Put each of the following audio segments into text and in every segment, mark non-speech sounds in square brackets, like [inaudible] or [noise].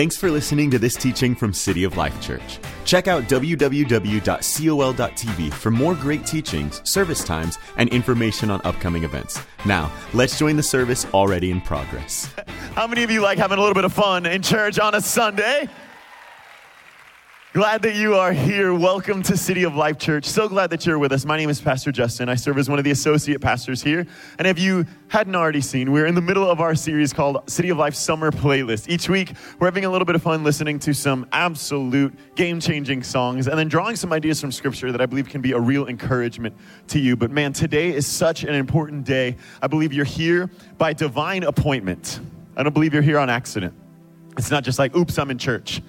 Thanks for listening to this teaching from City of Life Church. Check out www.col.tv for more great teachings, service times, and information on upcoming events. Now, let's join the service already in progress. [laughs] How many of you like having a little bit of fun in church on a Sunday? Glad that you are here. Welcome to City of Life Church. So glad that you're with us. My name is Pastor Justin. I serve as one of the associate pastors here. And if you hadn't already seen, we're in the middle of our series called City of Life Summer Playlist. Each week, we're having a little bit of fun listening to some absolute game changing songs and then drawing some ideas from Scripture that I believe can be a real encouragement to you. But man, today is such an important day. I believe you're here by divine appointment. I don't believe you're here on accident. It's not just like, oops, I'm in church.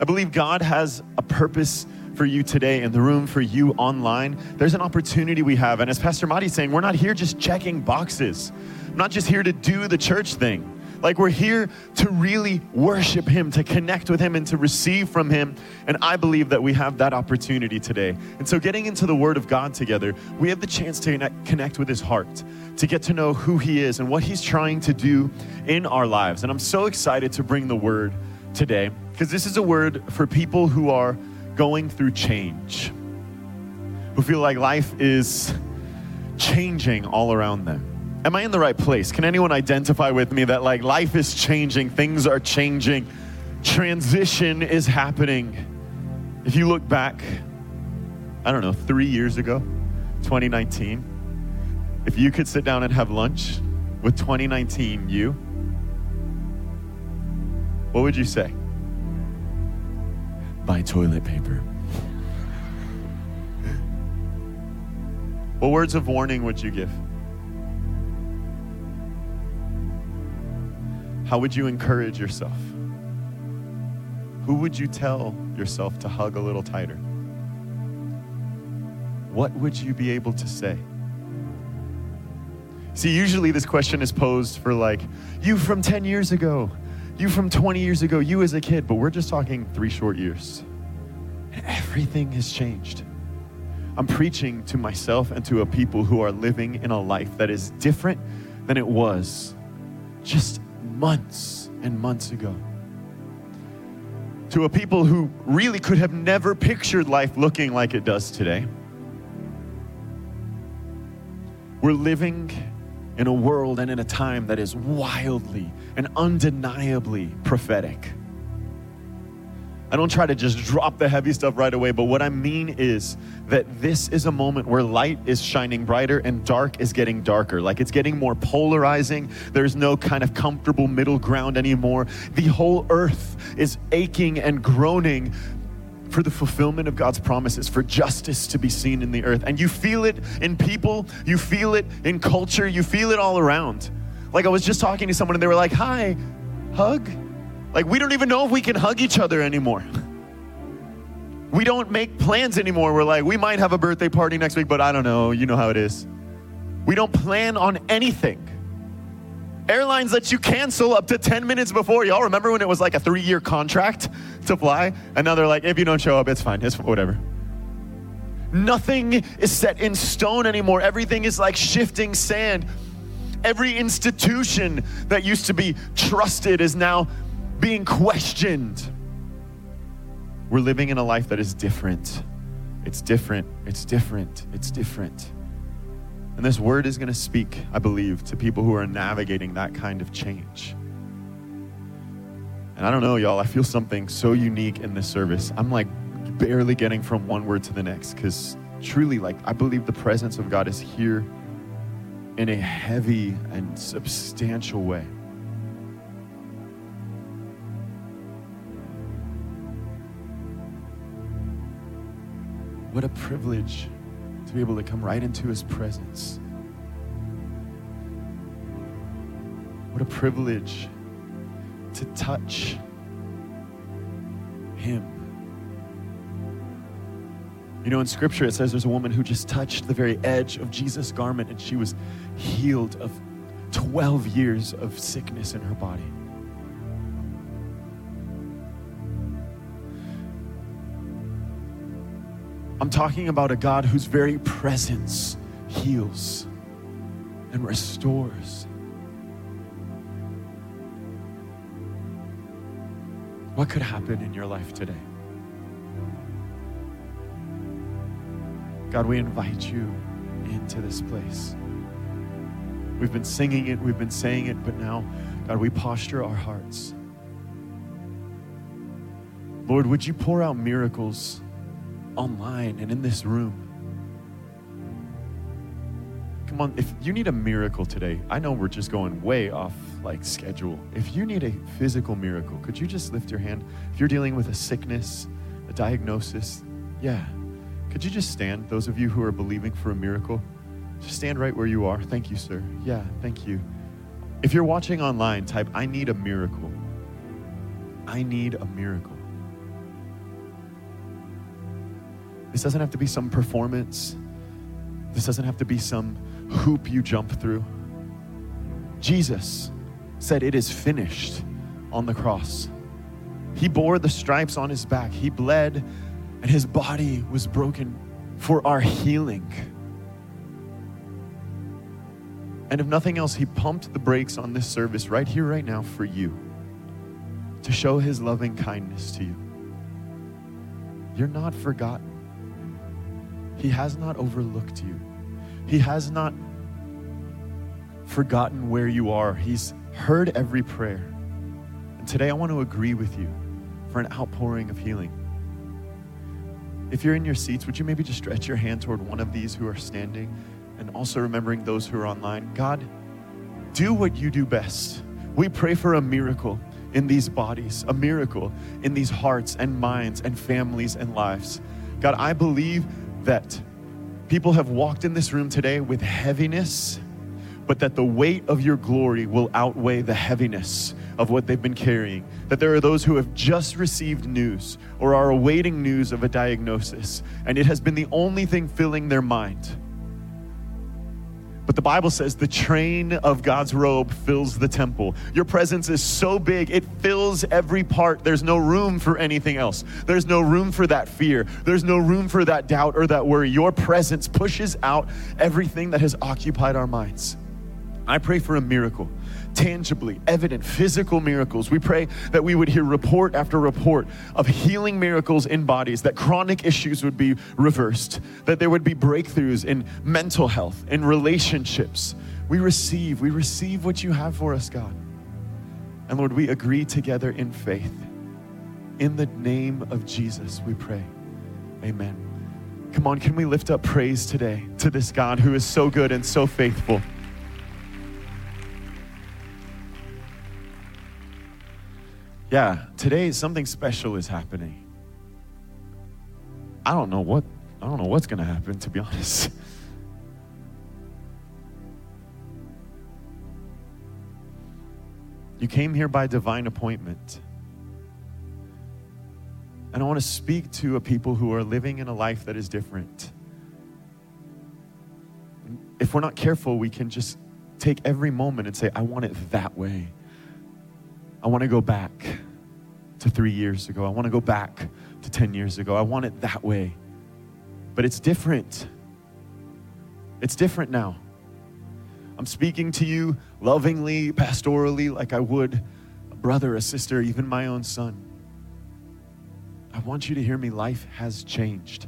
I believe God has a purpose for you today in the room, for you online. There's an opportunity we have. And as Pastor Madi's saying, we're not here just checking boxes. I'm not just here to do the church thing. Like we're here to really worship Him, to connect with Him, and to receive from Him. And I believe that we have that opportunity today. And so, getting into the Word of God together, we have the chance to connect with His heart, to get to know who He is and what He's trying to do in our lives. And I'm so excited to bring the Word today because this is a word for people who are going through change, who feel like life is changing all around them. Am I in the right place? Can anyone identify with me that like life is changing, things are changing, transition is happening? If you look back, I don't know, three years ago, 2019, if you could sit down and have lunch with 2019 you, what would you say? Buy toilet paper. what words of warning would you give? How would you encourage yourself? Who would you tell yourself to hug a little tighter? What would you be able to say? See, usually this question is posed for like, you from 10 years ago, you from 20 years ago, you as a kid, but we're just talking three short years. And everything has changed. I'm preaching to myself and to a people who are living in a life that is different than it was just months and months ago. To a people who really could have never pictured life looking like it does today. We're living in a world and in a time that is wildly and undeniably prophetic. I don't try to just drop the heavy stuff right away, but what I mean is that this is a moment where light is shining brighter and dark is getting darker. Like it's getting more polarizing. There's no kind of comfortable middle ground anymore. The whole earth is aching and groaning for the fulfillment of God's promises, for justice to be seen in the earth. And you feel it in people, you feel it in culture, you feel it all around. Like I was just talking to someone and they were like, Hi, hug. Like we don't even know if we can hug each other anymore. We don't make plans anymore. We're like, we might have a birthday party next week, but I don't know. You know how it is. We don't plan on anything. Airlines let you cancel up to 10 minutes before. Y'all remember when it was like a three year contract to fly? And now they're like, if you don't show up, it's fine. It's whatever. Nothing is set in stone anymore. Everything is like shifting sand. Every institution that used to be trusted is now being questioned. We're living in a life that is different. It's different. It's different. It's different. And this word is going to speak, I believe, to people who are navigating that kind of change. And I don't know, y'all, I feel something so unique in this service. I'm like barely getting from one word to the next because truly, like, I believe the presence of God is here in a heavy and substantial way. What a privilege to be able to come right into his presence. What a privilege to touch him. You know, in scripture, it says there's a woman who just touched the very edge of Jesus' garment and she was healed of 12 years of sickness in her body. I'm talking about a God whose very presence heals and restores. What could happen in your life today? God, we invite you into this place. We've been singing it, we've been saying it, but now, God, we posture our hearts. Lord, would you pour out miracles online and in this room? Come on, if you need a miracle today, I know we're just going way off like schedule. If you need a physical miracle, could you just lift your hand? If you're dealing with a sickness, a diagnosis, yeah. Could you just stand? Those of you who are believing for a miracle, just stand right where you are. Thank you, sir. Yeah, thank you. If you're watching online, type, I need a miracle. I need a miracle. This doesn't have to be some performance. This doesn't have to be some hoop you jump through. Jesus said, It is finished on the cross. He bore the stripes on his back, he bled, and his body was broken for our healing. And if nothing else, he pumped the brakes on this service right here, right now for you to show his loving kindness to you. You're not forgotten. He has not overlooked you. He has not forgotten where you are. He's heard every prayer. And today I want to agree with you for an outpouring of healing. If you're in your seats, would you maybe just stretch your hand toward one of these who are standing and also remembering those who are online? God, do what you do best. We pray for a miracle in these bodies, a miracle in these hearts and minds and families and lives. God, I believe that people have walked in this room today with heaviness, but that the weight of your glory will outweigh the heaviness of what they've been carrying. That there are those who have just received news or are awaiting news of a diagnosis, and it has been the only thing filling their mind. But the Bible says the train of God's robe fills the temple. Your presence is so big, it fills every part. There's no room for anything else. There's no room for that fear. There's no room for that doubt or that worry. Your presence pushes out everything that has occupied our minds. I pray for a miracle tangibly evident physical miracles. We pray that we would hear report after report of healing miracles in bodies, that chronic issues would be reversed, that there would be breakthroughs in mental health, in relationships. We receive, we receive what you have for us, God. And Lord, we agree together in faith. In the name of Jesus, we pray. Amen. Come on, can we lift up praise today to this God who is so good and so faithful? Yeah, today something special is happening. I don't know what I don't know what's going to happen to be [laughs] honest. You came here by divine appointment. And I want to speak to a people who are living in a life that is different. If we're not careful, we can just take every moment and say, I want it that way. I want to go back to three years ago. I want to go back to 10 years ago. I want it that way. But it's different. It's different now. I'm speaking to you lovingly, pastorally, like I would a brother, a sister, even my own son. I want you to hear me. Life has changed.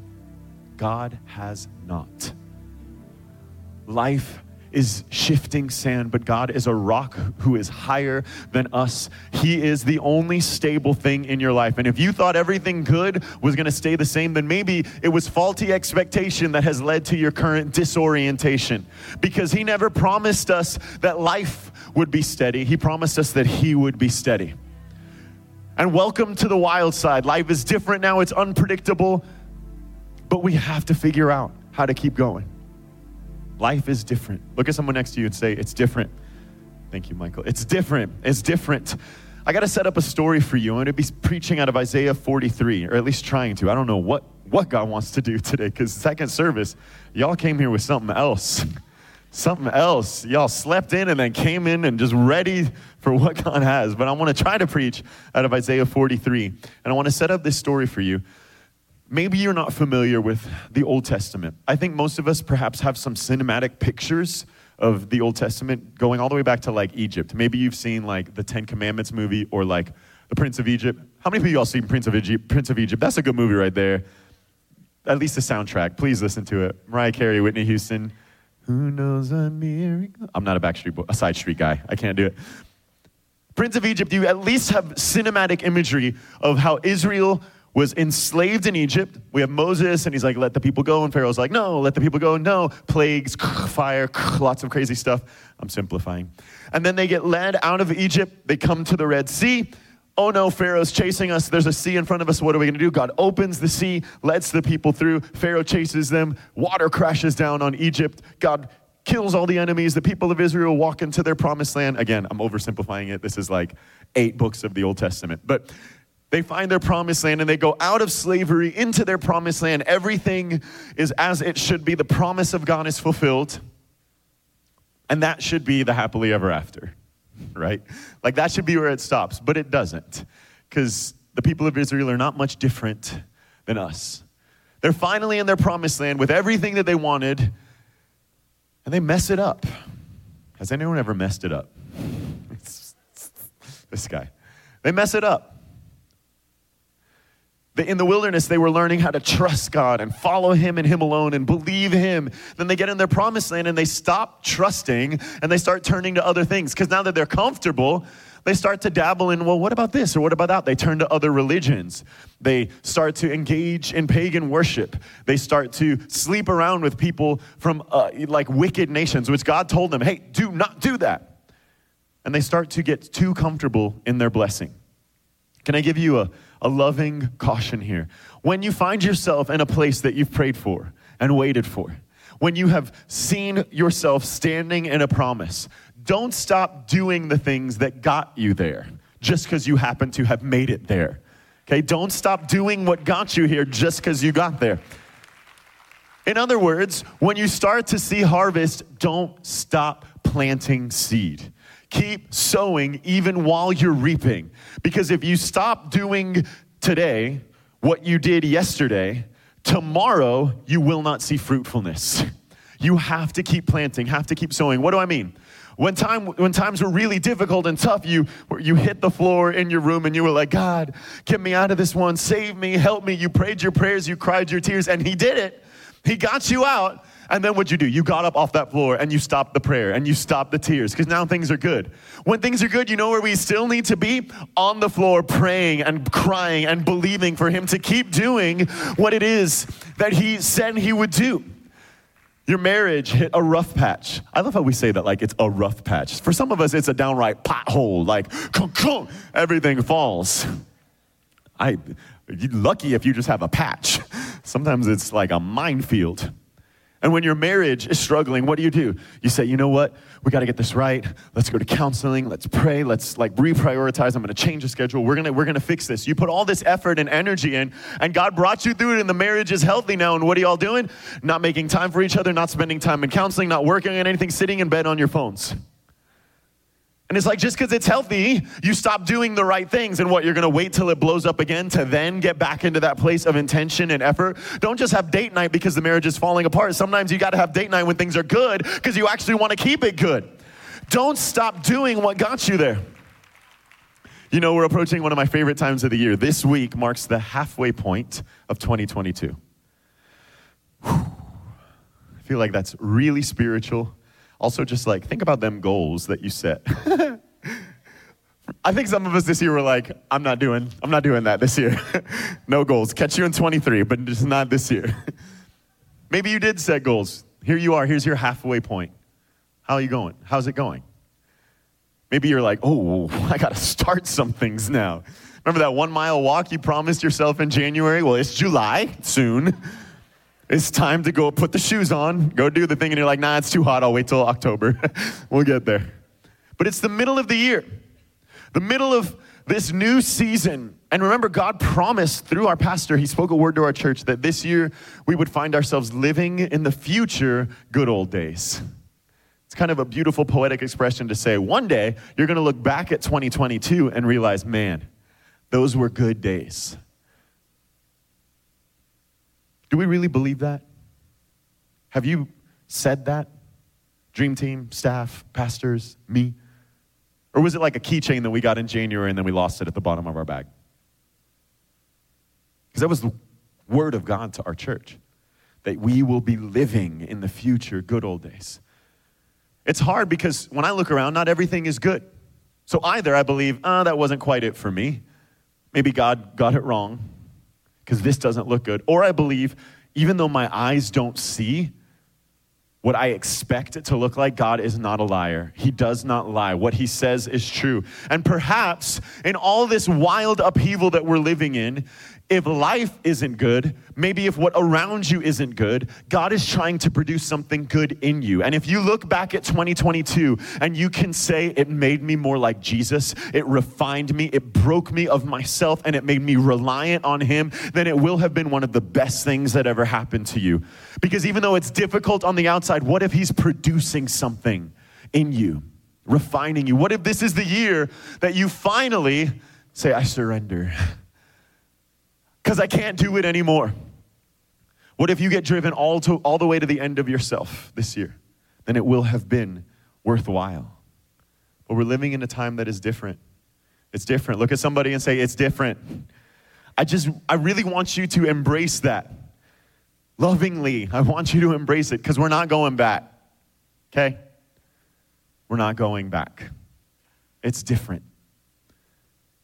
God has not. Life is shifting sand, but God is a rock who is higher than us. He is the only stable thing in your life. And if you thought everything good was going to stay the same, then maybe it was faulty expectation that has led to your current disorientation. Because He never promised us that life would be steady, He promised us that He would be steady. And welcome to the wild side. Life is different now, it's unpredictable, but we have to figure out how to keep going. Life is different. Look at someone next to you and say, It's different. Thank you, Michael. It's different. It's different. I got to set up a story for you. I'm going to be preaching out of Isaiah 43, or at least trying to. I don't know what, what God wants to do today because second service, y'all came here with something else. something else. Y'all slept in and then came in and just ready for what God has. But I want to try to preach out of Isaiah 43. And I want to set up this story for you maybe you're not familiar with the Old Testament. I think most of us perhaps have some cinematic pictures of the Old Testament going all the way back to like Egypt. Maybe you've seen like the Ten Commandments movie or like The Prince of Egypt. How many of you all seen Prince of Egypt? Prince of Egypt. That's a good movie right there. At least the soundtrack. Please listen to it. Mariah Carey, Whitney Houston. Who knows a miracle? I'm not a Backstreet a Side Street guy. I can't do it. Prince of Egypt, do you at least have cinematic imagery of how Israel was enslaved in Egypt. We have Moses, and he's like, let the people go. And Pharaoh's like, no, let the people go. No. Plagues, [laughs] fire, [laughs] lots of crazy stuff. I'm simplifying. And then they get led out of Egypt. They come to the Red Sea. Oh no, Pharaoh's chasing us. There's a sea in front of us. What are we going to do? God opens the sea, lets the people through. Pharaoh chases them. Water crashes down on Egypt. God kills all the enemies. The people of Israel walk into their promised land. Again, I'm oversimplifying it. This is like eight books of the Old Testament. But they find their promised land and they go out of slavery into their promised land. Everything is as it should be. The promise of God is fulfilled. And that should be the happily ever after, right? Like that should be where it stops, but it doesn't. Because the people of Israel are not much different than us. They're finally in their promised land with everything that they wanted, and they mess it up. Has anyone ever messed it up? [laughs] this guy. They mess it up in the wilderness, they were learning how to trust God and follow Him and Him alone and believe Him. Then they get in their promised land and they stop trusting and they start turning to other things. Because now that they're comfortable, they start to dabble in, well, what about this or what about that? They turn to other religions. They start to engage in pagan worship. They start to sleep around with people from uh, like wicked nations, which God told them, hey, do not do that. And they start to get too comfortable in their blessing. Can I give you a a loving caution here. When you find yourself in a place that you've prayed for and waited for, when you have seen yourself standing in a promise, don't stop doing the things that got you there just because you happen to have made it there. Okay, don't stop doing what got you here just because you got there. In other words, when you start to see harvest, don't stop planting seed. Keep sowing even while you're reaping. Because if you stop doing today what you did yesterday, tomorrow you will not see fruitfulness. [laughs] You have to keep planting, have to keep sowing. What do I mean? When, time, when times were really difficult and tough, you, you hit the floor in your room and you were like, God, get me out of this one, save me, help me. You prayed your prayers, you cried your tears, and He did it. He got you out. And then what'd you do? You got up off that floor and you stopped the prayer and you stopped the tears because now things are good. When things are good, you know where we still need to be? On the floor praying and crying and believing for Him to keep doing what it is that He said He would do. Your marriage hit a rough patch. I love how we say that like it's a rough patch. For some of us, it's a downright pothole, like everything falls. I, you're lucky if you just have a patch. Sometimes it's like a minefield. And when your marriage is struggling, what do you do? You say, you know what? We got to get this right. Let's go to counseling. Let's pray. Let's like reprioritize. I'm going to change the schedule. We're going to we're going to fix this. You put all this effort and energy in, and God brought you through it, and the marriage is healthy now. And what are y'all doing? Not making time for each other, not spending time in counseling, not working on anything, sitting in bed on your phones. And it's like just because it's healthy, you stop doing the right things and what you're gonna wait till it blows up again to then get back into that place of intention and effort. Don't just have date night because the marriage is falling apart. Sometimes you gotta have date night when things are good because you actually wanna keep it good. Don't stop doing what got you there. You know, we're approaching one of my favorite times of the year. This week marks the halfway point of 2022. Whew. I feel like that's really spiritual also, just like think about them goals that you set. [laughs] I think some of us this year were like, I'm not doing, I'm not doing that this year. [laughs] no goals. Catch you in 23, but just not this year. [laughs] Maybe you did set goals. Here you are. Here's your halfway point. How are you going? How's it going? Maybe you're like, oh, I got to start some things now. Remember that one mile walk you promised yourself in January? Well, it's July soon. It's time to go put the shoes on, go do the thing, and you're like, nah, it's too hot. I'll wait till October. [laughs] we'll get there. But it's the middle of the year, the middle of this new season. And remember, God promised through our pastor, he spoke a word to our church that this year we would find ourselves living in the future good old days. It's kind of a beautiful poetic expression to say one day you're going to look back at 2022 and realize, man, those were good days. Do we really believe that? Have you said that? Dream team, staff, pastors, me? Or was it like a keychain that we got in January and then we lost it at the bottom of our bag? Because that was the word of God to our church that we will be living in the future good old days. It's hard because when I look around, not everything is good. So either I believe, ah, oh, that wasn't quite it for me. Maybe God got it wrong because this doesn't look good. Or I believe, even though my eyes don't see, what I expect it to look like, God is not a liar. He does not lie. What he says is true. And perhaps in all this wild upheaval that we're living in, if life isn't good, maybe if what around you isn't good, God is trying to produce something good in you. And if you look back at 2022 and you can say, it made me more like Jesus, it refined me, it broke me of myself, and it made me reliant on Him, then it will have been one of the best things that ever happened to you. Because even though it's difficult on the outside, what if He's producing something in you, refining you? What if this is the year that you finally say, I surrender? [laughs] because I can't do it anymore. What if you get driven all, to, all the way to the end of yourself this year? Then it will have been worthwhile. But we're living in a time that is different. It's different. Look at somebody and say, It's different. I just, I really want you to embrace that. Lovingly, I want you to embrace it because we're not going back. Okay? We're not going back. It's different.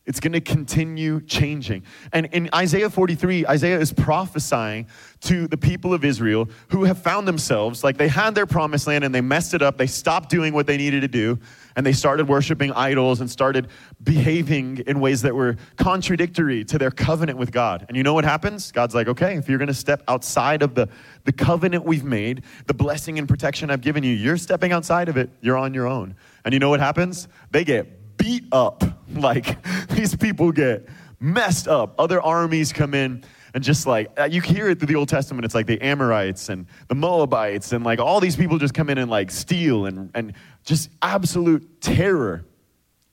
It's going to continue changing. And in Isaiah 43, Isaiah is prophesying to the people of Israel who have found themselves like they had their promised land and they messed it up. They stopped doing what they needed to do and they started worshiping idols and started behaving in ways that were contradictory to their covenant with God. And you know what happens? God's like, okay, if you're going to step outside of the, the covenant we've made, the blessing and protection I've given you, you're stepping outside of it. You're on your own. And you know what happens? They get beat up. [laughs] Like these people get messed up. Other armies come in and just like uh, you hear it through the Old Testament. It's like the Amorites and the Moabites and like all these people just come in and like steal and and just absolute terror.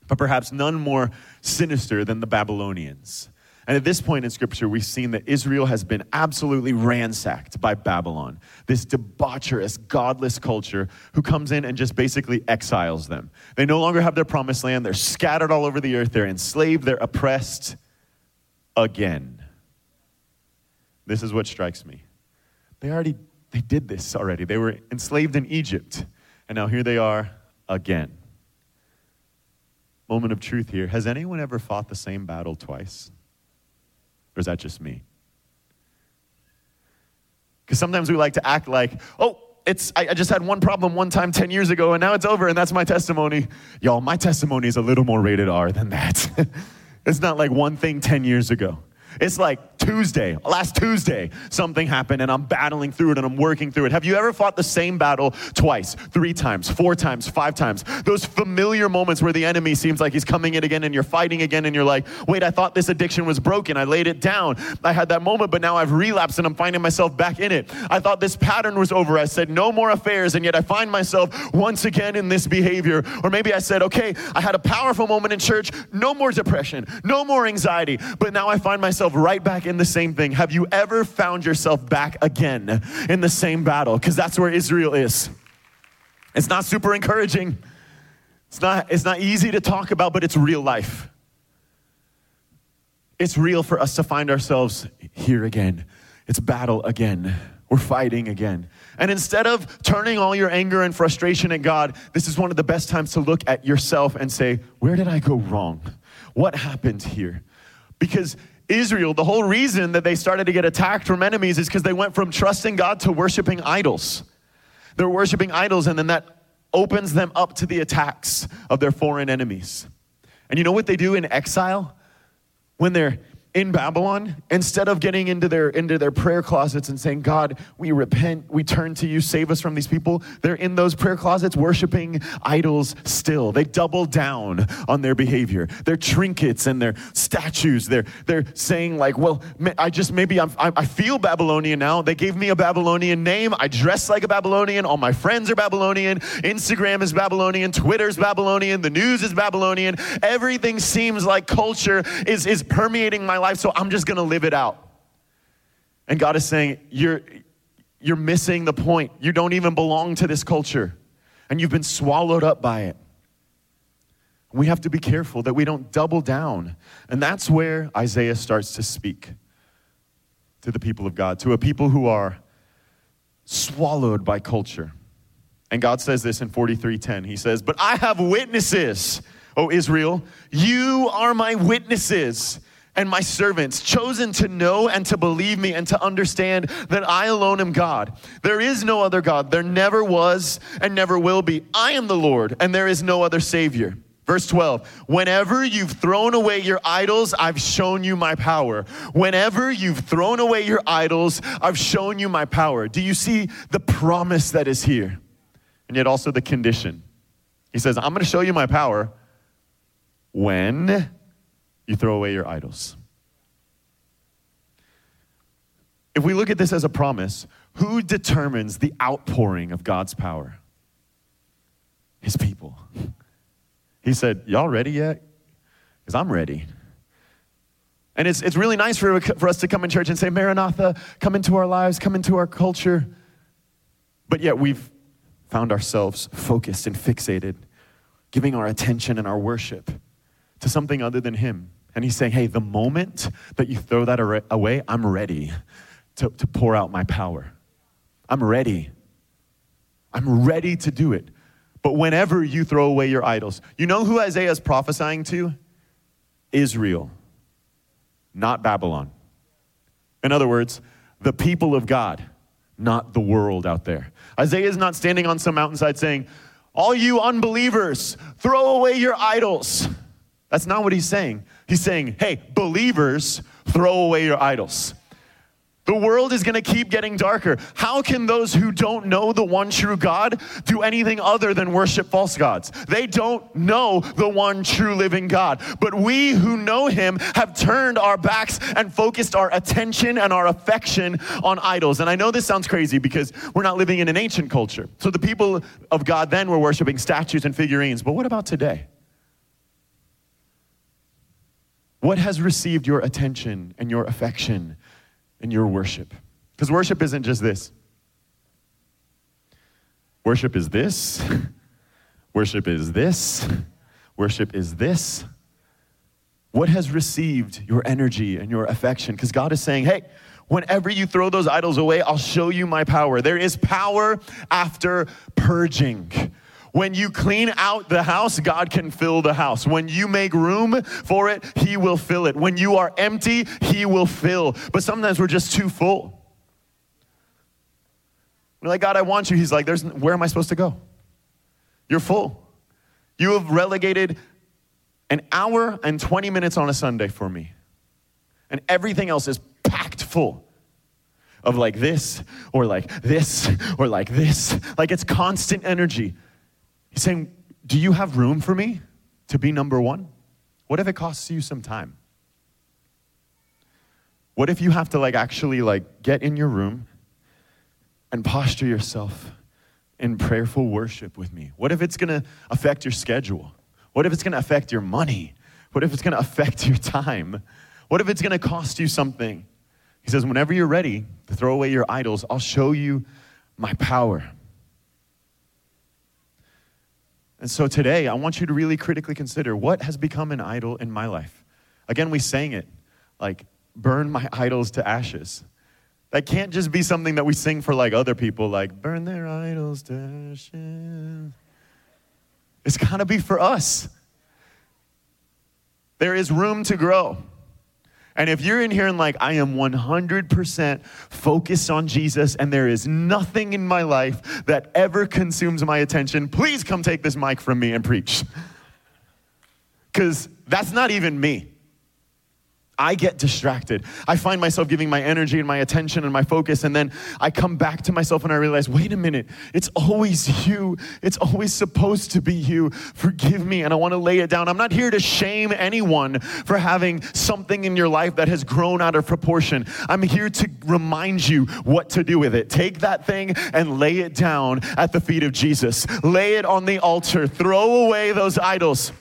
But perhaps none more sinister than the Babylonians. And at this point in Scripture, we've seen that Israel has been absolutely ransacked by Babylon, this debaucherous, godless culture who comes in and just basically exiles them. They no longer have their promised land. They're scattered all over the earth. They're enslaved. They're oppressed again. This is what strikes me. They already they did this already. They were enslaved in Egypt, and now here they are again. Moment of truth here. Has anyone ever fought the same battle twice? Or is that just me? Because sometimes we like to act like, oh, it's I, I, just had one problem one time 10 years ago and now it's over and that's my testimony. Y'all, my testimony is a little more rated R than that. [laughs] it's not like one thing 10 years ago. It's like Tuesday, last Tuesday, something happened and I'm battling through it and I'm working through it. Have you ever fought the same battle twice, three times, four times, five times? Those familiar moments where the enemy seems like he's coming in again and you're fighting again and you're like, wait, I thought this addiction was broken. I laid it down. I had that moment, but now I've relapsed and I'm finding myself back in it. I thought this pattern was over. I said, no more affairs, and yet I find myself once again in this behavior. Or maybe I said, okay, I had a powerful moment in church, no more depression, no more anxiety, but now I find myself right back in the same thing. Have you ever found yourself back again in the same battle? Because that's where Israel is. It's not super encouraging. It's not, it's not easy to talk about, but it's real life. It's real for us to find ourselves here again. It's battle again. We're fighting again. And instead of turning all your anger and frustration at God, this is one of the best times to look at yourself and say, Where did I go wrong? What happened here? Because Israel, the whole reason that they started to get attacked from enemies is because they went from trusting God to worshiping idols. They're worshiping idols, and then that opens them up to the attacks of their foreign enemies. And you know what they do in exile? When they're in Babylon, instead of getting into their into their prayer closets and saying, "God, we repent, we turn to you, save us from these people," they're in those prayer closets worshiping idols still. They double down on their behavior. Their trinkets and their statues. They're they're saying like, "Well, I just maybe I'm, I feel Babylonian now. They gave me a Babylonian name. I dress like a Babylonian. All my friends are Babylonian. Instagram is Babylonian. Twitter's Babylonian. The news is Babylonian. Everything seems like culture is is permeating my life, so I'm just to live it out. And God is saying, you're, you're missing the point. You don't even belong to this culture, and you've been swallowed up by it. We have to be careful that we don't double down. And that's where Isaiah starts to speak to the people of God, to a people who are swallowed by culture. And God says this in 43:10. He says, "But I have witnesses, O Israel, you are my witnesses and my servants, chosen to know and to believe me and to understand that I alone am God. There is no other God. There never was and never will be. I am the Lord, and there is no other Savior. Verse 12, whenever you've thrown away your idols, I've shown you my power. Whenever you've thrown away your idols, I've shown you my power. Do you see the promise that is here? And yet also the condition. He says, I'm going to show you my power when you throw away your idols. If we look at this as a promise, who determines the outpouring of God's power? His people. He said, Y'all ready yet? Because I'm ready. And it's, it's really nice for, for us to come in church and say, Maranatha, come into our lives, come into our culture. But yet we've found ourselves focused and fixated, giving our attention and our worship to something other than Him. And He's saying, Hey, the moment that you throw that away, I'm ready to, to pour out my power. I'm ready. I'm ready to do it. But whenever you throw away your idols, you know who Isaiah is prophesying to? Israel, not Babylon. In other words, the people of God, not the world out there. Isaiah is not standing on some mountainside saying, All you unbelievers, throw away your idols. That's not what he's saying. He's saying, Hey, believers, throw away your idols. The world is going to keep getting darker. How can those who don't know the one true God do anything other than worship false gods? They don't know the one true living God. But we who know him have turned our backs and focused our attention and our affection on idols. And I know this sounds crazy because we're not living in an ancient culture. So the people of God then were worshiping statues and figurines. But what about today? What has received your attention and your affection and your worship. Because worship isn't just this. Worship is this. [laughs] Worship is this. Worship is this. What has received your energy and your affection? Because God is saying, hey, whenever you throw those idols away, I'll show you my power. There is power after purging. When you clean out the house, God can fill the house. When you make room for it, He will fill it. When you are empty, He will fill. But sometimes we're just too full. We're like, God, I want you. He's like, There's, where am I supposed to go? You're full. You have relegated an hour and 20 minutes on a Sunday for me. And everything else is packed full of like this or like this or like this. Like it's constant energy. He's saying, Do you have room for me to be number one? What if it costs you some time? What if you have to like actually like get in your room and posture yourself in prayerful worship with me? What if it's going to affect your schedule? What if it's going to affect your money? What if it's going to affect your time? What if it's going to cost you something? He says, whenever you're ready to throw away your idols, I'll show you my power. And so today, I want you to really critically consider what has become an idol in my life. Again, we sang it like, burn my [laughs] idols to ashes. That can't just be something that we sing for like other people, like, burn their idols to ashes. It's gotta be for us. There is room to grow. And if you're in here and like, I am 100% focused on Jesus and there is nothing in my life that ever consumes my attention, please come take this mic from me and preach. [laughs] Because that's not even me. I get distracted. I find myself giving my energy and my attention and my focus, and then I come back to myself and I realize, wait a minute, it's always you. It's always supposed to be you. Forgive me, and I want to lay it down. I'm not here to shame anyone for having something in your life that has grown out of proportion. I'm here to remind you what to do with it. Take that thing and lay it down at the feet of Jesus. Lay it on the altar. Throw away those idols.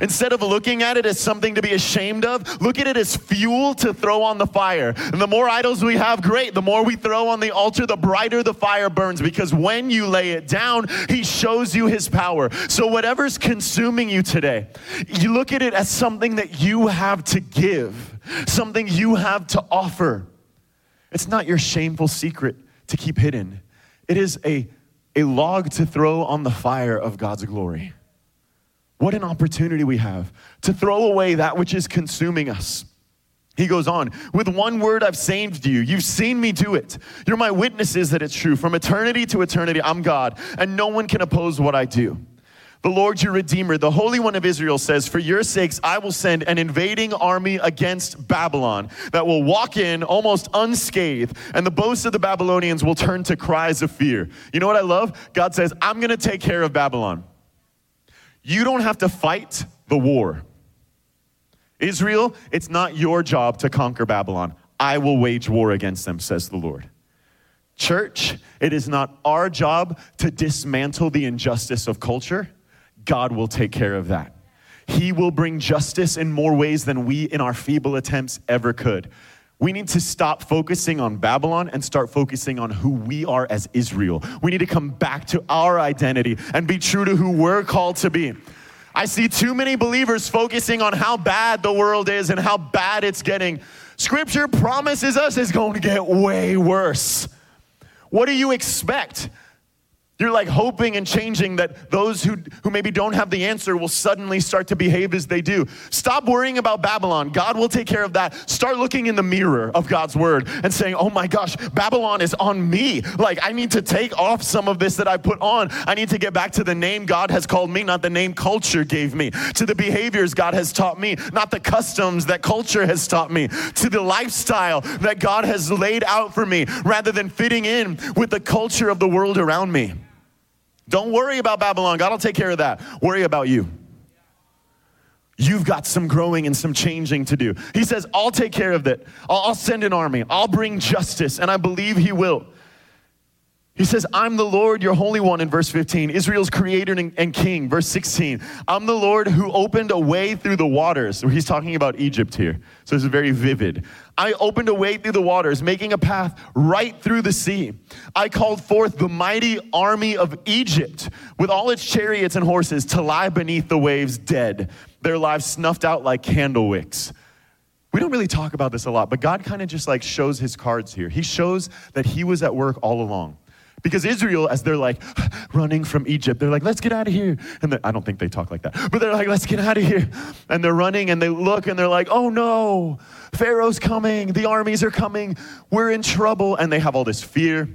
Instead of looking at it as something to be ashamed of, look at it as fuel to throw on the fire. And the more idols we have, great. The more we throw on the altar, the brighter the fire burns because when you lay it down, He shows you His power. So, whatever's consuming you today, you look at it as something that you have to give, something you have to offer. It's not your shameful secret to keep hidden, it is a, a log to throw on the fire of God's glory. What an opportunity we have to throw away that which is consuming us. He goes on, with one word I've saved you. You've seen me do it. You're my witnesses that it's true. From eternity to eternity, I'm God, and no one can oppose what I do. The Lord your Redeemer, the Holy One of Israel says, For your sakes, I will send an invading army against Babylon that will walk in almost unscathed, and the boasts of the Babylonians will turn to cries of fear. You know what I love? God says, I'm going to take care of Babylon. You don't have to fight the war. Israel, it's not your job to conquer Babylon. I will wage war against them, says the Lord. Church, it is not our job to dismantle the injustice of culture. God will take care of that. He will bring justice in more ways than we in our feeble attempts ever could. We need to stop focusing on Babylon and start focusing on who we are as Israel. We need to come back to our identity and be true to who we're called to be. I see too many believers focusing on how bad the world is and how bad it's getting. Scripture promises us it's going to get way worse. What do you expect? You're like hoping and changing that those who, who maybe don't have the answer will suddenly start to behave as they do. Stop worrying about Babylon. God will take care of that. Start looking in the mirror of God's word and saying, oh my gosh, Babylon is on me. Like, I need to take off some of this that I put on. I need to get back to the name God has called me, not the name culture gave me, to the behaviors God has taught me, not the customs that culture has taught me, to the lifestyle that God has laid out for me, rather than fitting in with the culture of the world around me. Don't worry about Babylon. God will take care of that. Worry about you. You've got some growing and some changing to do. He says, I'll take care of that. I'll, I'll send an army. I'll bring justice, and I believe He will. He says, I'm the Lord, your Holy One, in verse 15. Israel's creator and king, verse 16. I'm the Lord who opened a way through the waters. He's talking about Egypt here. So this is very vivid. I opened a way through the waters, making a path right through the sea. I called forth the mighty army of Egypt with all its chariots and horses to lie beneath the waves dead, their lives snuffed out like candle wicks. We don't really talk about this a lot, but God kind of just like shows his cards here. He shows that he was at work all along. Because Israel, as they're like running from Egypt, they're like, let's get out of here. And I don't think they talk like that, but they're like, let's get out of here. And they're running and they look and they're like, oh no, Pharaoh's coming, the armies are coming, we're in trouble. And they have all this fear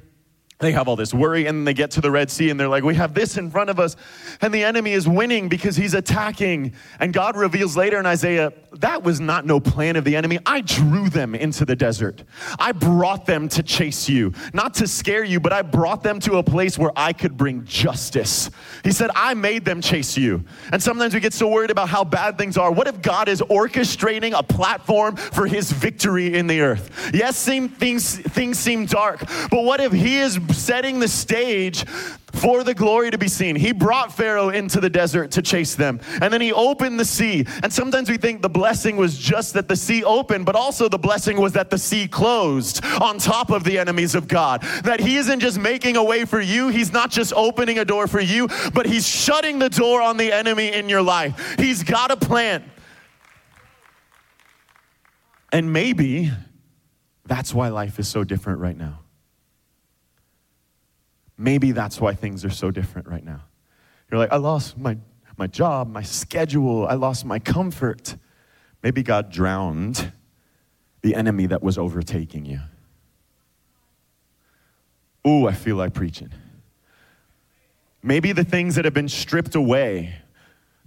they have all this worry and they get to the Red Sea and they're like, we have this in front of us. And the enemy is winning because he's attacking. And God reveals later in Isaiah, that was not no plan of the enemy. I drew them into the desert. I brought them to chase you, not to scare you, but I brought them to a place where I could bring justice. He said, I made them chase you. And sometimes we get so worried about how bad things are. What if God is orchestrating a platform for his victory in the earth? Yes, things, things seem dark, but what if he is setting the stage for the glory to be seen. He brought Pharaoh into the desert to chase them, and then he opened the sea. And sometimes we think the blessing was just that the sea opened, but also the blessing was that the sea closed on top of the enemies of God. That he isn't just making a way for you, he's not just opening a door for you, but he's shutting the door on the enemy in your life. He's got a plan. And maybe that's why life is so different right now. Maybe that's why things are so different right now. You're like, I lost my, my job, my schedule, I lost my comfort. Maybe God drowned the enemy that was overtaking you. Ooh, I feel like preaching. Maybe the things that have been stripped away,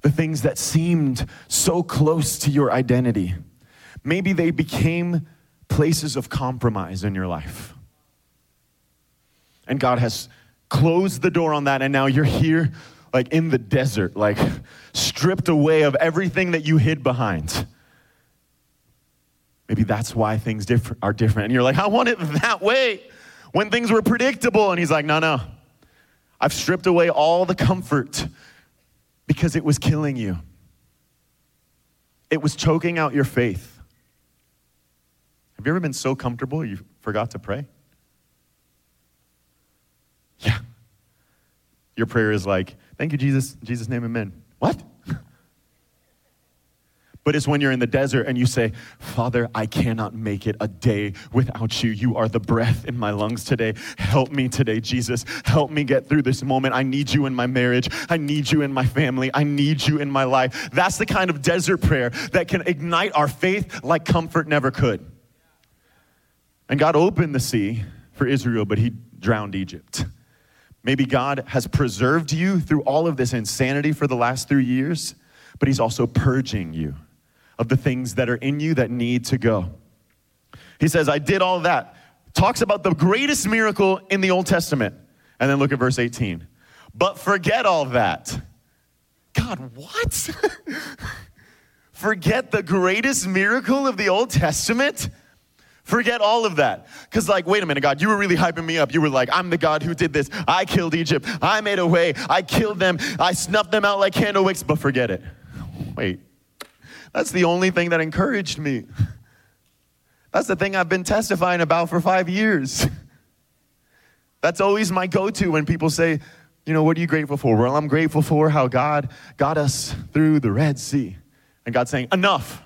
the things that seemed so close to your identity, maybe they became places of compromise in your life. And God has closed the door on that, and now you're here, like in the desert, like stripped away of everything that you hid behind. Maybe that's why things differ- are different. And you're like, I want it that way when things were predictable. And he's like, no, no. I've stripped away all the comfort because it was killing you. it was choking out your faith. Have you ever been so comfortable you forgot to pray? Yeah. Your prayer is like, thank you, Jesus. In Jesus' name, amen. What? [laughs] but it's when you're in the desert and you say, Father, I cannot make it a day without you. You are the breath in my lungs today. Help me today, Jesus. Help me get through this moment. I need you in my marriage. I need you in my family. I need you in my life. That's the kind of desert prayer that can ignite our faith like comfort never could. And God opened the sea for Israel, but he drowned Egypt. Maybe God has preserved you through all of this insanity for the last three years, but he's also purging you of the things that are in you that need to go. He says, I did all that. Talks about the greatest miracle in the Old Testament. And then look at verse 18. But forget all that. God, what? [laughs] forget the greatest miracle of the Old Testament? Forget all of that. Because, like, wait a minute, God, you were really hyping me up. You were like, I'm the God who did this. I killed Egypt. I made a way. I killed them. I snuffed them out like candle wicks. But forget it. Wait, that's the only thing that encouraged me. That's the thing I've been testifying about for five years. That's always my go to when people say, you know, what are you grateful for? Well, I'm grateful for how God got us through the Red Sea. And God saying, enough.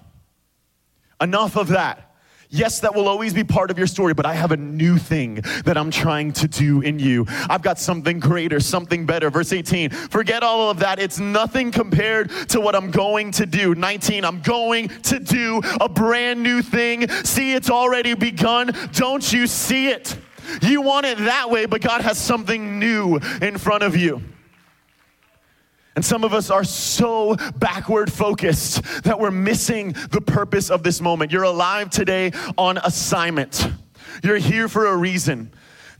Enough of that. Yes, that will always be part of your story, but I have a new thing that I'm trying to do in you. I've got something greater, something better. Verse 18, forget all of that. It's nothing compared to what I'm going to do. 19, I'm going to do a brand new thing. See, it's already begun. Don't you see it? You want it that way, but God has something new in front of you. And some of us are so backward focused that we're missing the purpose of this moment. You're alive today on assignment. You're here for a reason.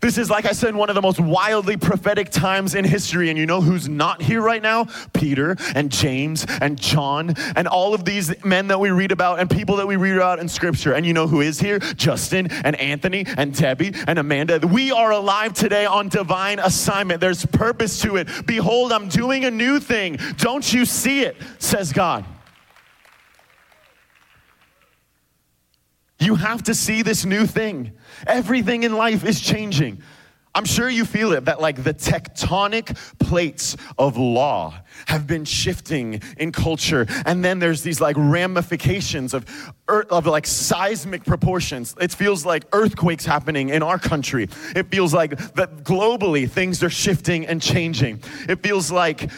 This is, like I said, one of the most wildly prophetic times in history. And you know who's not here right now? Peter and James and John and all of these men that we read about and people that we read about in scripture. And you know who is here? Justin and Anthony and Debbie and Amanda. We are alive today on divine assignment. There's purpose to it. Behold, I'm doing a new thing. Don't you see it? Says God. You have to see this new thing. Everything in life is changing. I'm sure you feel it that like the tectonic plates of law have been shifting in culture and then there's these like ramifications of earth, of like seismic proportions. It feels like earthquakes happening in our country. It feels like that globally things are shifting and changing. It feels like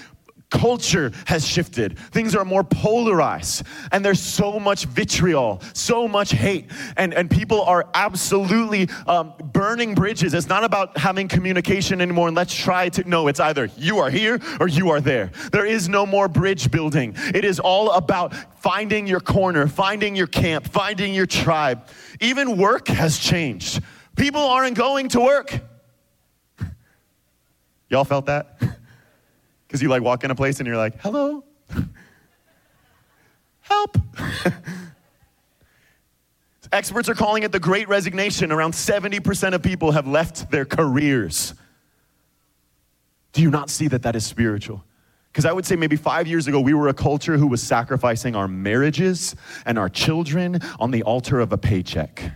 culture has shifted. Things are more polarized, and there's so much vitriol, so much hate, and, and people are absolutely um, burning bridges. It's not about having communication anymore, and let's try to. No, it's either you are here or you are there. There is no more bridge building. It is all about finding your corner, finding your camp, finding your tribe. Even work has changed. People aren't going to work. [laughs] Y'all felt that? [laughs] Because you like walk in a place and you're like, hello, [laughs] help. [laughs] Experts are calling it the great resignation. Around 70% of people have left their careers. Do you not see that that is spiritual? Because I would say maybe five years ago, we were a culture who was sacrificing our marriages and our children on the altar of a paycheck.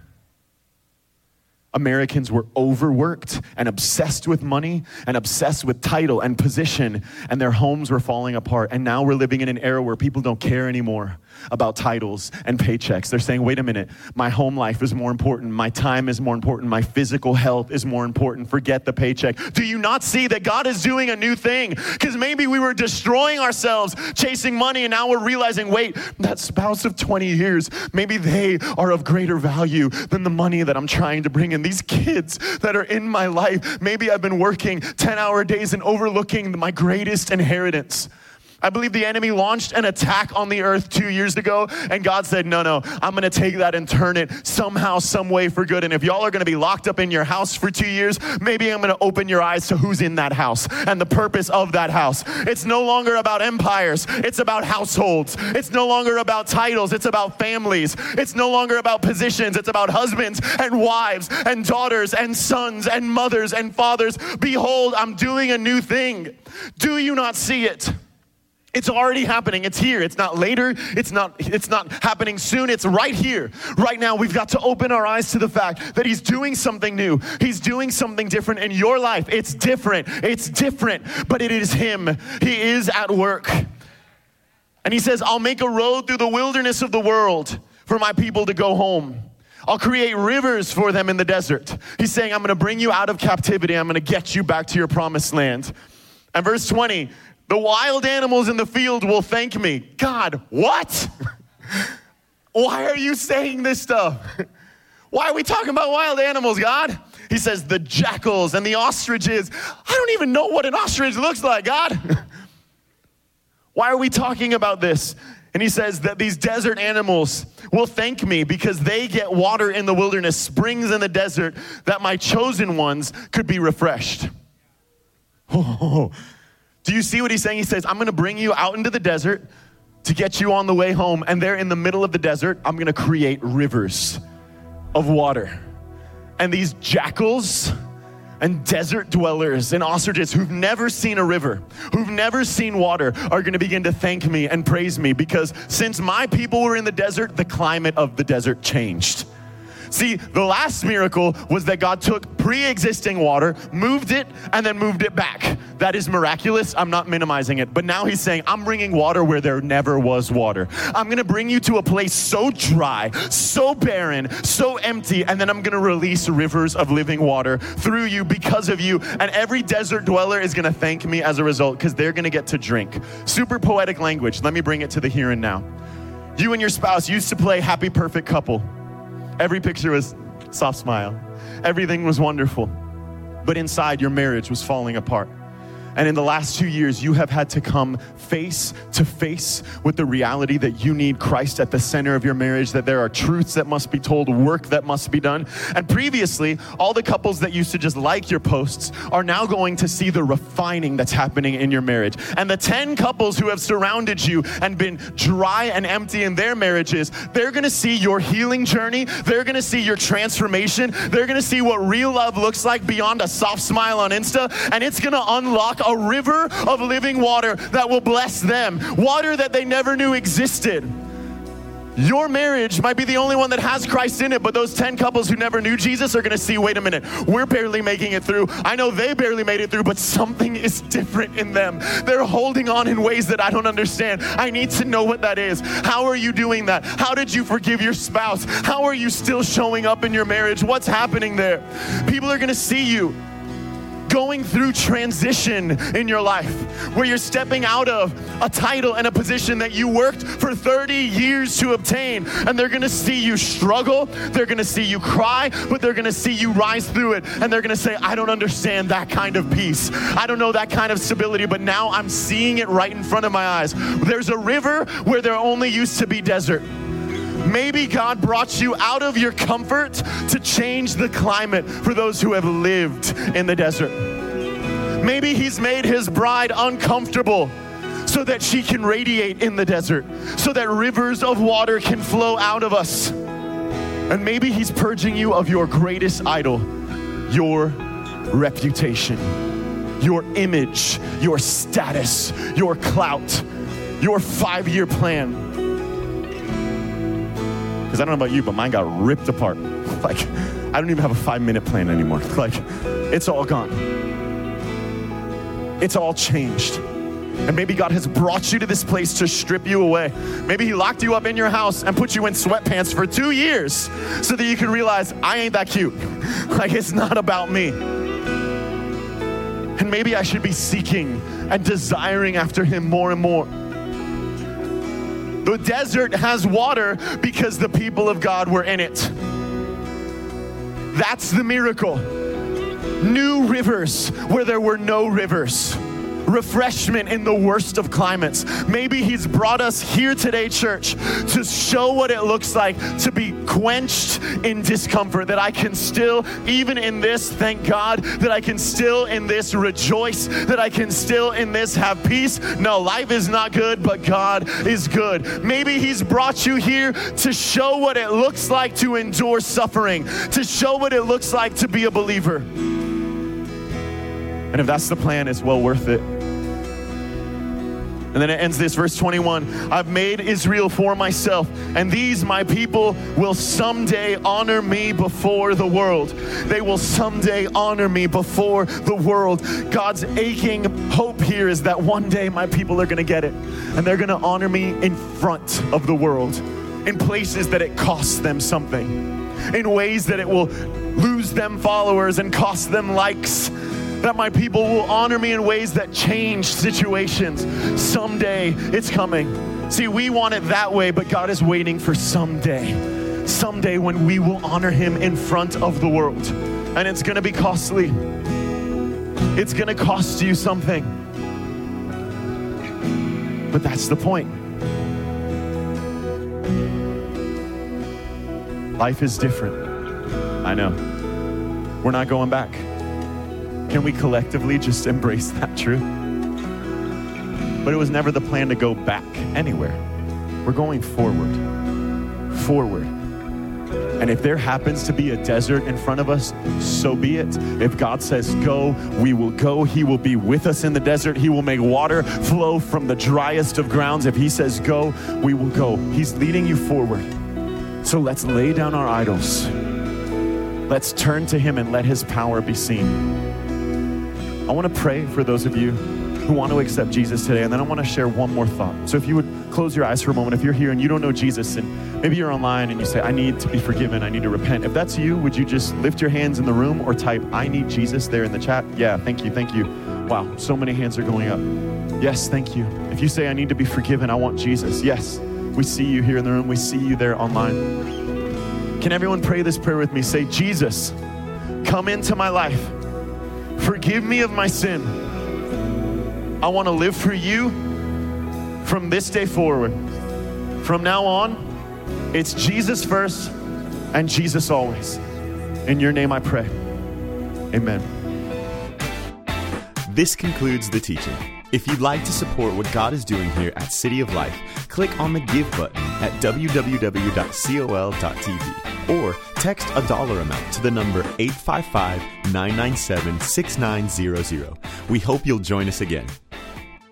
Americans were overworked and obsessed with money and obsessed with title and position, and their homes were falling apart. And now we're living in an era where people don't care anymore about titles and paychecks. They're saying, wait a minute, my home life is more important, my time is more important, my physical health is more important. Forget the paycheck. Do you not see that God is doing a new thing? Because maybe we were destroying ourselves chasing money, and now we're realizing, wait, that spouse of 20 years, maybe they are of greater value than the money that I'm trying to bring in these kids that are in my life. Maybe I've been working 10 hour days and overlooking my greatest inheritance. I believe the enemy launched an attack on the earth two years ago, and God said, No, no, I'm gonna take that and turn it somehow, some way for good. And if y'all are gonna be locked up in your house for two years, maybe I'm gonna open your eyes to who's in that house and the purpose of that house. It's no longer about empires, it's about households. It's no longer about titles, it's about families. It's no longer about positions, it's about husbands and wives and daughters and sons and mothers and fathers. Behold, I'm doing a new thing. Do you not see it? It's already happening. It's here. It's not later. It's not it's not happening soon. It's right here. Right now we've got to open our eyes to the fact that he's doing something new. He's doing something different in your life. It's different. It's different, but it is him. He is at work. And he says, "I'll make a road through the wilderness of the world for my people to go home." I'll create rivers for them in the desert. He's saying, I'm gonna bring you out of captivity. I'm gonna get you back to your promised land. And verse 20, the wild animals in the field will thank me. God, what? [laughs] Why are you saying this stuff? [laughs] Why are we talking about wild animals, God? He says, the jackals and the ostriches. I don't even know what an ostrich looks like, God. [laughs] Why are we talking about this? And he says that these desert animals will thank me because they get water in the wilderness, springs in the desert, that my chosen ones could be refreshed. Oh, do you see what he's saying? He says, I'm gonna bring you out into the desert to get you on the way home. And there in the middle of the desert, I'm gonna create rivers of water. And these jackals, and desert dwellers and ostriches who've never seen a river, who've never seen water, are going to begin to thank me and praise me because since my people were in the desert, the climate of the desert changed. See, the last miracle was that God took pre existing water, moved it, and then moved it back. That is miraculous. I'm not minimizing it. But now he's saying, I'm bringing water where there never was water. I'm going to bring you to a place so dry, so barren, so empty, and then I'm going to release rivers of living water through you because of you. And every desert dweller is going to thank me as a result because they're going to get to drink. Super poetic language. Let me bring it to the here and now. You and your spouse used to play happy, perfect couple. Every picture was soft smile. Everything was wonderful. But inside, your marriage was falling apart. And in the last two years, you have had to come face to face with the reality that you need Christ at the center of your marriage, that there are truths that must be told, work that must be done. And previously, all the couples that used to just like your posts are now going to see the refining that's happening in your marriage. And the 10 couples who have surrounded you and been dry and empty in their marriages, they're gonna see your healing journey, they're gonna see your transformation, they're gonna see what real love looks like beyond a soft smile on Insta, and it's gonna unlock a river of living water that will bless them, water that they never knew existed. Your marriage might be the only one that has Christ in it, but those 10 couples who never knew Jesus are gonna see wait a minute, we're barely making it through. I know they barely made it through, but something [laughs] is different in them. They're holding on in ways that I don't understand. I need to know what that is. How are you doing that? How did you forgive your spouse? How are you still showing up in your marriage? What's happening there? People are gonna see you going through transition in your life where you're stepping out of a title and a position that you worked for 30 years to obtain. And they're gonna see you struggle, they're gonna see you cry, but they're gonna see you rise through it. And they're gonna say, I don't understand that kind of peace. I don't know that kind of stability, but now I'm seeing it right in front of my eyes. There's a river where there only used to be desert. Maybe God brought you out of your comfort to change the climate for those who have lived in the desert. Maybe He's made His bride uncomfortable so that she can radiate in the desert, so that rivers of water can flow out of us. And maybe He's purging you of your greatest idol, your reputation, your image, your status, your clout, your five year plan because I don't know about you, but mine got ripped apart. [laughs] Like, I don't even have a five minute plan anymore. [laughs] Like, it's all gone. It's all changed. And maybe God has brought you to this place to strip you away. Maybe He locked you up in your house and put you in sweatpants for two years so that you can realize I ain't that cute. [laughs] Like, it's not about me. And maybe I should be seeking and desiring after Him more and more. The desert has water because the people of God were in it. That's the miracle. New rivers where there were no rivers refreshment in the worst of climates. Maybe He's brought us here today, church, to show what it looks like to be quenched in discomfort. That I can still, even in this, thank God, that I can still in this rejoice, that I can still in this have peace. No, life is not good, but God is good. Maybe He's brought you here to show what it looks like to endure suffering, to show what it looks like to be a believer. And if that's the plan, it's well worth it. And then it ends this, verse 21 I've made Israel for myself, and these my people will someday honor me before the world. They will someday honor me before the world. God's aching hope here is that one day my people are going to get it, and they're going to honor me in front of the world, in places that it costs them something, in ways that it will lose them followers and cost them likes that my people will honor me in ways that change situations. Someday it's coming. See, we want it that way, but God is waiting for someday. Someday when we will honor Him in front of the world. And it's to be costly, it's to cost you something. But that's the point. Life is different. I know. We're not going back. Can we collectively just embrace that truth? But it was never the plan to go back anywhere. We're going forward. Forward. And if there happens to be a desert in front of us, so be it. If God says go, we will go. He will be with us in the desert. He will make water flow from the driest of grounds. If He says go, we will go. He's leading you forward. So let's lay down our idols. Let's turn to Him and let His power be seen. I want to pray for those of you who want to accept Jesus today, and then I want to share one more thought. So, if you would close your eyes for a moment, if you're here and you don't know Jesus, and maybe you're online and you say, I need to be forgiven, I need to repent. If that's you, would you just lift your hands in the room or type, I need Jesus there in the chat? Yeah, thank you, thank you. Wow, so many hands are going up. Yes, thank you. If you say, I need to be forgiven, I want Jesus. Yes, we see you here in the room, we see you there online. Can everyone pray this prayer with me? Say, Jesus, come into my life. Forgive me of my sin. I want to live for you from this day forward. From now on, it's Jesus first and Jesus always. In your name I pray. Amen. This concludes the teaching. If you'd like to support what God is doing here at City of Life, click on the Give button at www.col.tv or text a dollar amount to the number 855 997 6900. We hope you'll join us again.